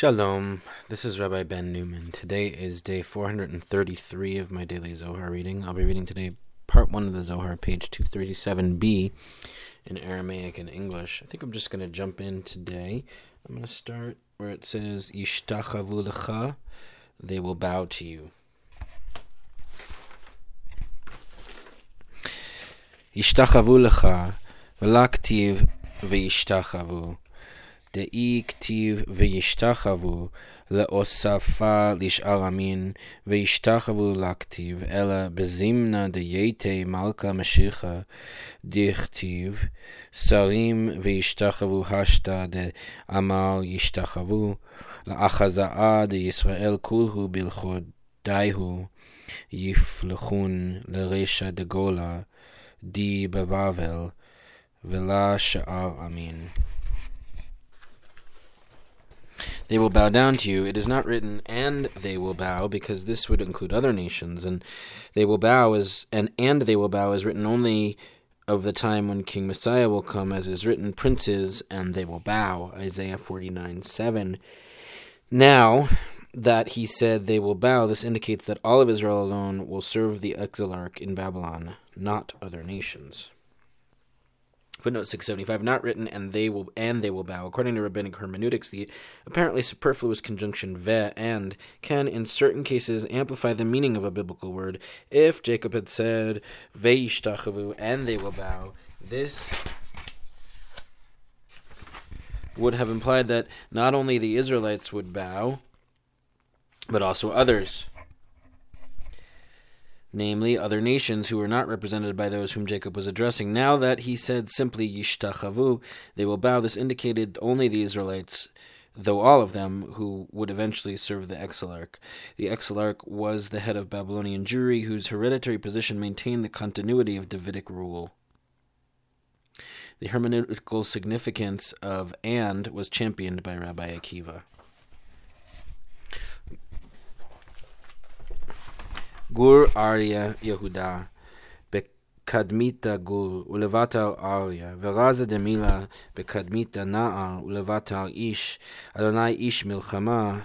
Shalom, this is Rabbi Ben Newman. Today is day 433 of my daily Zohar reading. I'll be reading today part 1 of the Zohar, page 237b, in Aramaic and English. I think I'm just going to jump in today. I'm going to start where it says, Yishtachavu lecha, they will bow to you. Yishtachavu lecha, v'laktiv v'yishtachavu. דאי כתיב וישתחוו להוספה לשאר המין וישתחוו לכתיב אלא בזימנה דייתי מלכה משיחה דכתיב שרים וישתחוו השתא דאמר ישתחוו לאחזאה דישראל כולהו בלכודייהו יפלחון לרשע דגולה די בבבל ולשאר המין. They will bow down to you. It is not written, and they will bow, because this would include other nations. And they will bow as, and and they will bow is written only of the time when King Messiah will come, as is written, princes, and they will bow. Isaiah 49 7. Now, that he said they will bow, this indicates that all of Israel alone will serve the exilarch in Babylon, not other nations. Footnote 675, not written, and they will and they will bow. According to rabbinic hermeneutics, the apparently superfluous conjunction ve and can, in certain cases, amplify the meaning of a biblical word. If Jacob had said veishtachavu and they will bow, this would have implied that not only the Israelites would bow, but also others namely other nations who were not represented by those whom Jacob was addressing. Now that he said simply Yishtachavu, they will bow, this indicated only the Israelites, though all of them who would eventually serve the exilarch. The exilarch was the head of Babylonian Jewry, whose hereditary position maintained the continuity of Davidic rule. The hermeneutical significance of and was championed by Rabbi Akiva. גור אריה יהודה, בקדמיתא גור, ולבטל אריה, ורזה דמילה, בקדמיתא נער, ולבטל איש, אדוני איש מלחמה,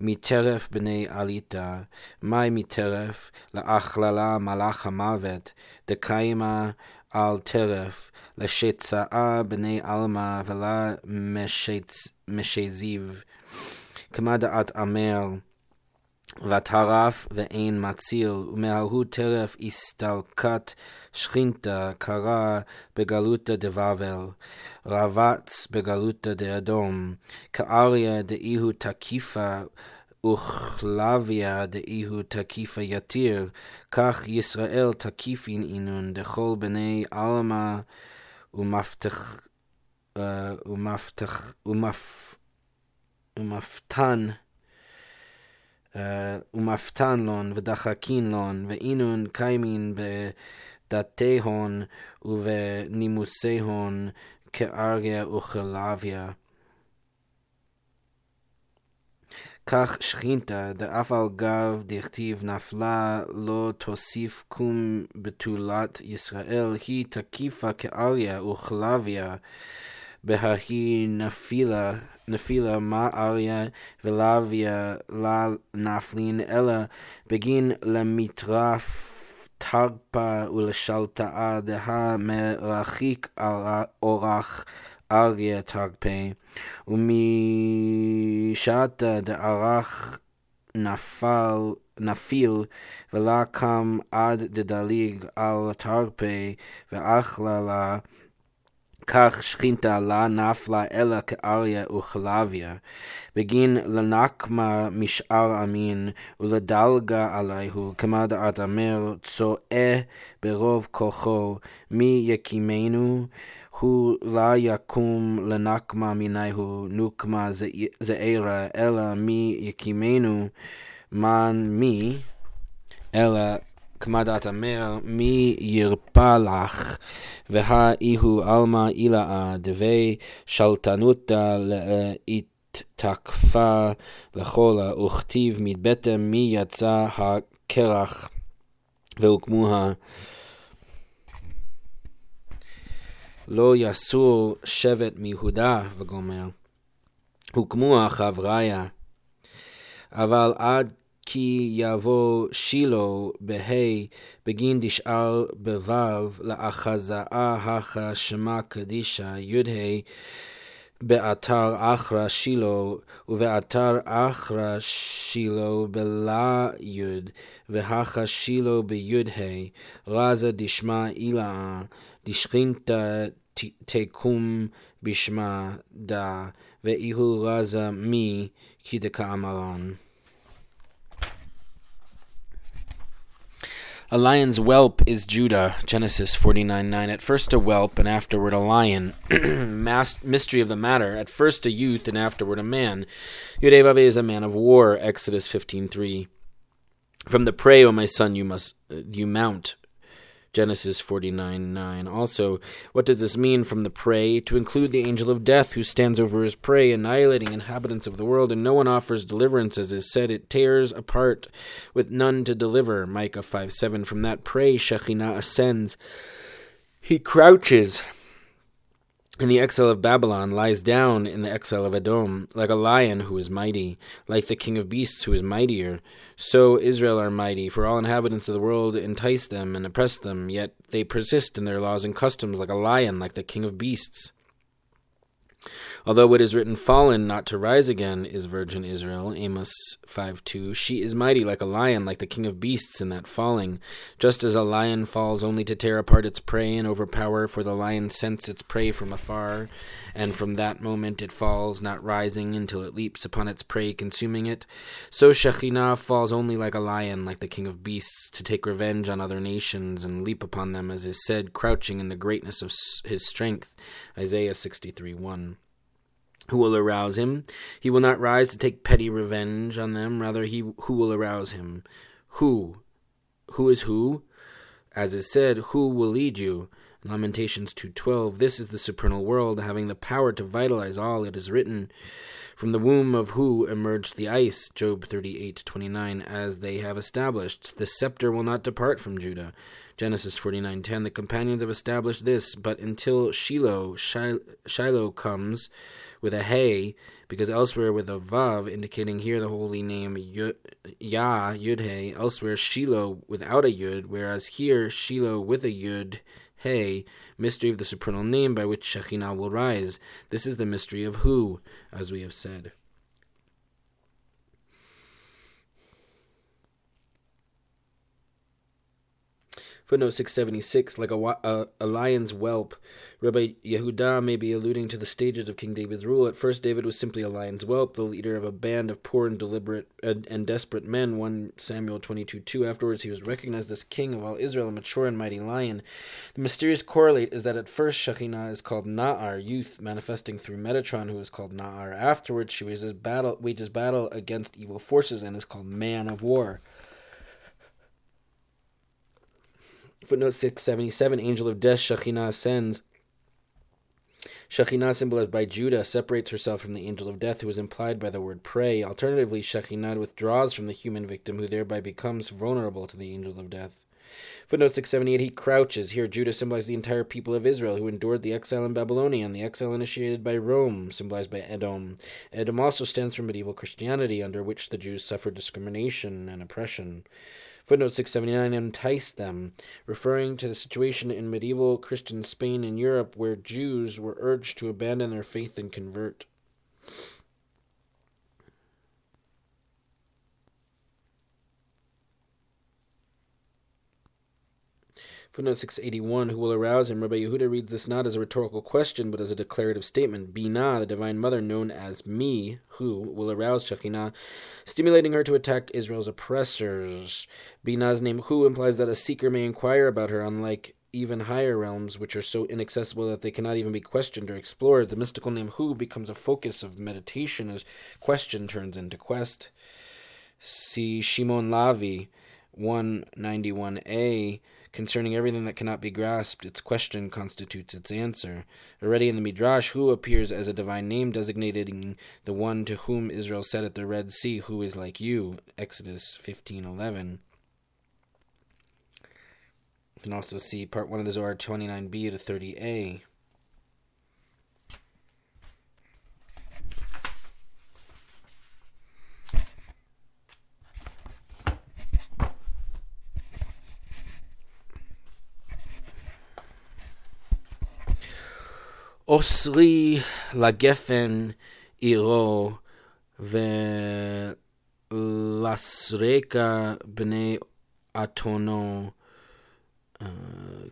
מטרף בני עליתא, מאי מטרף, להכללה מלאך המוות, דקיימה על טרף, לשצאה בני עלמא ולמשזיו, כמה דעת אמר, וטרף ואין מציל, ומההוא טרף הסתלקת שכינתה קרא בגלותא דבבל, רבץ בגלותא דאדום, כאריה דאיהו תקיפה וכלביה דאיהו תקיפה יתיר, כך ישראל תקיפין אינון דכל בני עלמא ומפתח, ומפתח, ומפ, ומפתן ומפתן לון ודחקין לון ואינון קיימין בדתיהון ובנימוסיהון כאריה וכלביה. כך שכינתה, דאף על גב דכתיב נפלה לא תוסיף קום בתולת ישראל, היא תקיפה כאריה וכלביה, בההיא נפילה נפילה מה אריה ולאוויה לה נפלין, אלא בגין למטרף תרפה ולשלטאה דה מרחיק על אורח אריה תרפה, ומשעתה דערך נפל נפיל ולה קם עד דדליג על תרפה ואכלה לה כך שכינתה לה נפלה אלא כאריה וכלביה, בגין לנקמה משאר המין, ולדלגה עליהו, כמה דעת אמר, צועה ברוב כוחו, מי יקימנו, הוא לא יקום לנקמה מיניהו נוקמה זעירה, אלא מי יקימנו, מן מי, אלא כמה דעת אמר, מי ירפא לך, והאיהו עלמא אילאה, דבי שלטנותא תקפה לכלה, וכתיב מבטן מי יצא הקרח, והוקמוה. לא יסור שבט מיהודה, וגומר. הוקמו חבריה. אבל עד כי יבוא שילה בה' בגין דשאל בו' לאחזאה הכה שמע קדישא י"ה באתר אחרא שילה ובאתר אחרא שילה בלה י' והכה שילה בי"ה. רזה דשמע אילאה דשכינתא תקום בשמה דה ואיהו רזה מי כדקאמרן A lion's whelp is Judah, Genesis 49 9. At first a whelp, and afterward a lion. Mas- mystery of the matter. At first a youth, and afterward a man. Yudevave is a man of war, Exodus 15 3. From the prey, O my son, you must uh, you mount. Genesis 49 9. Also, what does this mean from the prey? To include the angel of death who stands over his prey, annihilating inhabitants of the world, and no one offers deliverance, as is said, it tears apart with none to deliver. Micah 5 7. From that prey, Shekhinah ascends. He crouches in the exile of Babylon, lies down in the exile of Edom, like a lion who is mighty, like the king of beasts who is mightier. So Israel are mighty, for all inhabitants of the world entice them and oppress them, yet they persist in their laws and customs like a lion, like the king of beasts. Although it is written, Fallen, not to rise again, is virgin Israel, Amos 5 2. She is mighty like a lion, like the king of beasts in that falling. Just as a lion falls only to tear apart its prey and overpower, for the lion scents its prey from afar, and from that moment it falls, not rising until it leaps upon its prey, consuming it. So Shekhinah falls only like a lion, like the king of beasts, to take revenge on other nations and leap upon them, as is said, crouching in the greatness of his strength. Isaiah 63 1 who will arouse him. He will not rise to take petty revenge on them, rather he who will arouse him. Who? Who is who? As is said, who will lead you? Lamentations 2:12 This is the supernal world having the power to vitalize all it is written from the womb of who emerged the ice Job 38:29 as they have established the scepter will not depart from Judah. Genesis 49:10 The companions have established this but until Shiloh Shiloh comes with a hey, because elsewhere with a vav, indicating here the holy name Yah, Yud elsewhere Shiloh without a Yud, whereas here Shiloh with a Yud Hey, mystery of the supernal name by which Shekhinah will rise. This is the mystery of who, as we have said. Footnote 676, like a, a, a, lion's whelp, Rabbi Yehuda may be alluding to the stages of King David's rule. At first, David was simply a lion's whelp, the leader of a band of poor and deliberate and, desperate men. 1 Samuel 22 2. Afterwards, he was recognized as king of all Israel, a mature and mighty lion. The mysterious correlate is that at first, Shekhinah is called Na'ar, youth, manifesting through Metatron, who is called Na'ar. Afterwards, she wages battle, wages battle against evil forces and is called man of war. Footnote 677 Angel of Death, Shekhinah ascends. Shekhinah, symbolized by Judah, separates herself from the angel of death, who is implied by the word prey. Alternatively, Shekhinah withdraws from the human victim, who thereby becomes vulnerable to the angel of death. Footnote 678 He crouches. Here, Judah symbolizes the entire people of Israel who endured the exile in Babylonia and the exile initiated by Rome, symbolized by Edom. Edom also stands for medieval Christianity, under which the Jews suffered discrimination and oppression. Footnote 679 enticed them, referring to the situation in medieval Christian Spain and Europe where Jews were urged to abandon their faith and convert. Footnote 681, who will arouse him. Rabbi Yehuda reads this not as a rhetorical question, but as a declarative statement. Binah, the divine mother known as Mi, who will arouse Shekhinah, stimulating her to attack Israel's oppressors. Binah's name, who, implies that a seeker may inquire about her, unlike even higher realms, which are so inaccessible that they cannot even be questioned or explored. The mystical name Hu becomes a focus of meditation as question turns into quest. See Shimon Lavi, 191a Concerning everything that cannot be grasped, its question constitutes its answer. Already in the Midrash, who appears as a divine name designating the one to whom Israel said at the Red Sea, Who is like you? Exodus 15:11. You can also see part 1 of the Zohar 29b to 30a. אוסרי לגפן עירו ולסרקה בני אתונו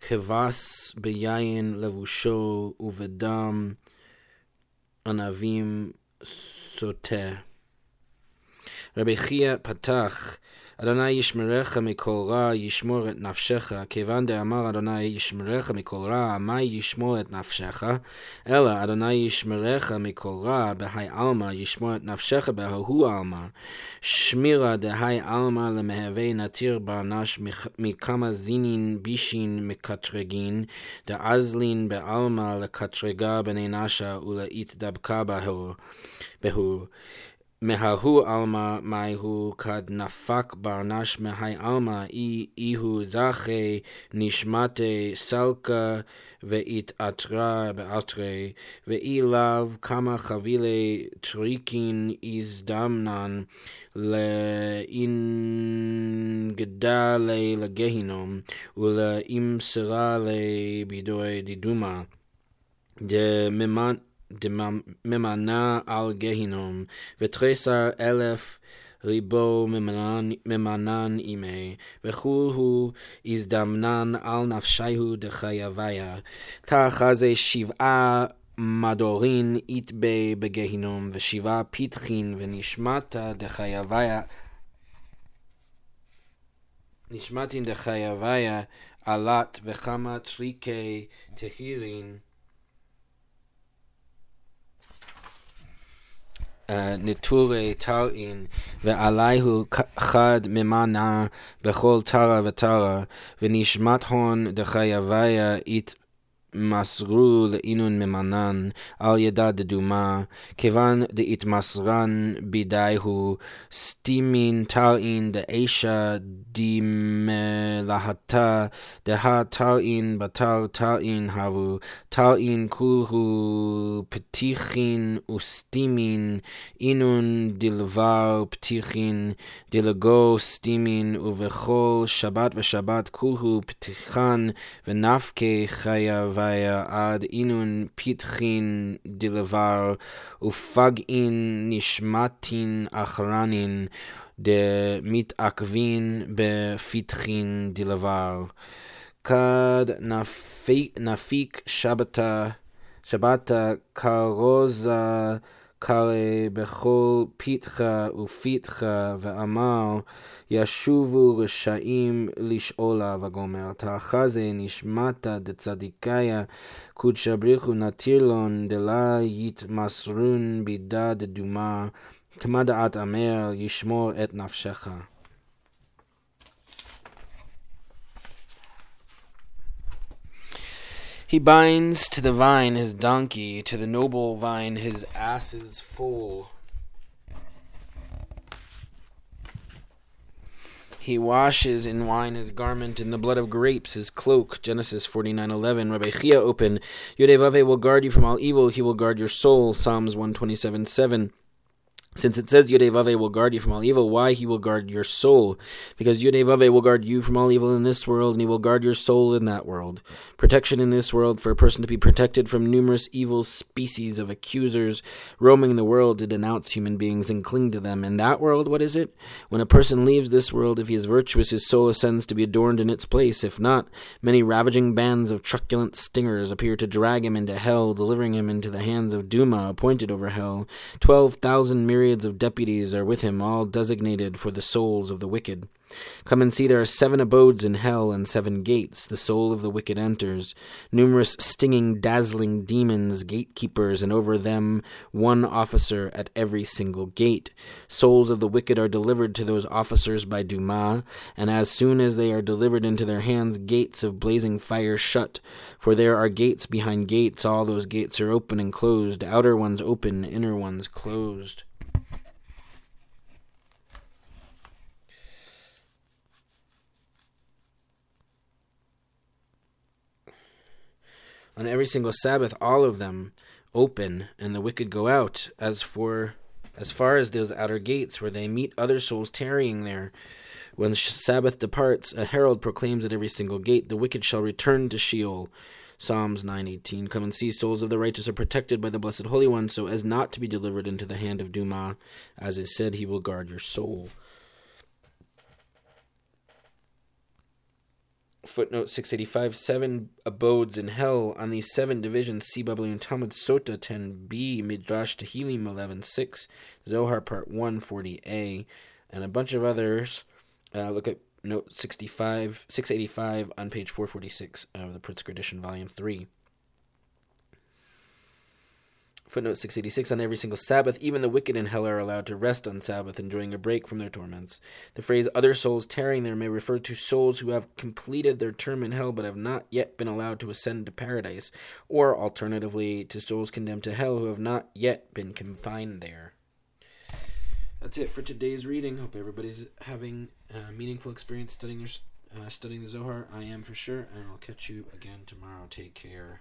כבש ביין לבושו ובדם ענבים סוטה. רבי חייא פתח אדוני ישמרך מכל רע, ישמור את נפשך, כיוון דאמר אדוני ישמרך מכל רע, מה ישמור את נפשך? אלא אדוני ישמרך מכל רע, בהי עלמא, ישמור את נפשך בהוא עלמא. שמירה דהי עלמא למהווה נתיר ברנש מכמה זינין בישין מקטרגין, דאזלין בעלמא לקטרגה בני נשה ולהתדבקה בהוא. מההו עלמא מהו כד נפק ברנש מהי עלמא אי הוא זכי נשמתי סלקה ואתעטרה באתרי ואי לאו כמה חבילי טריקין איזדמנן לאינגדה לגהינום ולאמסרה לבידוי דידומה. דממן ממנה על גהינום, ותריסר אלף ריבו ממנן אימי, וכול הוא הזדמנן על נפשיהו דחייביה. כך זה שבעה מדורין יתבי בגהינום, ושבעה פיתחין ונשמתה דחייביה. נשמתין דחייביה עלת וכמה טריקי תהירין נטורי תרעין, ועליהו חד ממנה בכל תרה ותרה, ונשמת הון דחייביה אית מסרו לאינון ממנן על ידה דדומה, כיוון דהתמסרן בידי הוא סטימין תרעין דאישה דמלהתה דה תרעין בתר תרעין הרו, תרעין כולהו פתיחין וסטימין, אינון דלבר פתיחין, דלגו סטימין, ובכל שבת ושבת כולהו פתיחן, ונפקי חייב חיה עד אינון פיתחין דלבר ופגעין נשמטין אחרנין דמתעכבין בפיתחין דלבר. כד נפיק שבתה שבתה כרוזה קרא בכל פיתחה ופיתחה ואמר ישובו רשעים לשאולה וגומר תאחזה נשמתה דצדיקיה קודשא בריחו נטירלון דלה יתמסרון בידה דדומה. כמה דעת אמר ישמור את נפשך He binds to the vine his donkey, to the noble vine his ass's foal. He washes in wine his garment, in the blood of grapes his cloak. Genesis 49:11. Rabbi Hiyya open. Yodevave will guard you from all evil. He will guard your soul. Psalms 127:7. Since it says Yudevave will guard you from all evil, why he will guard your soul? Because Yudevave will guard you from all evil in this world, and he will guard your soul in that world. Protection in this world for a person to be protected from numerous evil species of accusers roaming the world to denounce human beings and cling to them. In that world, what is it? When a person leaves this world, if he is virtuous, his soul ascends to be adorned in its place. If not, many ravaging bands of truculent stingers appear to drag him into hell, delivering him into the hands of Duma, appointed over hell. Twelve thousand myriad myriads of deputies are with him, all designated for the souls of the wicked. Come and see there are seven abodes in hell and seven gates. The soul of the wicked enters. Numerous stinging, dazzling demons, gatekeepers, and over them one officer at every single gate. Souls of the wicked are delivered to those officers by Duma, and as soon as they are delivered into their hands, gates of blazing fire shut. For there are gates behind gates. All those gates are open and closed, outer ones open, inner ones closed. On every single Sabbath, all of them open, and the wicked go out. As for as far as those outer gates where they meet other souls tarrying there, when Sabbath departs, a herald proclaims at every single gate, "The wicked shall return to Sheol." Psalms 9:18 Come and see souls of the righteous are protected by the blessed holy one so as not to be delivered into the hand of Duma as is said he will guard your soul. Footnote 685 Seven abodes in hell. On these seven divisions, see Babylonian Talmud Sota 10b, Midrash Tehillim 11.6, Zohar Part 140a, and a bunch of others. Uh, look at note 65, 685 on page 446 of the Pritzker edition, volume 3. Footnote 686 On every single Sabbath, even the wicked in hell are allowed to rest on Sabbath, enjoying a break from their torments. The phrase other souls tarrying there may refer to souls who have completed their term in hell but have not yet been allowed to ascend to paradise, or alternatively, to souls condemned to hell who have not yet been confined there. That's it for today's reading. Hope everybody's having a meaningful experience studying your uh, studying the Zohar. I am for sure, and I'll catch you again tomorrow. Take care.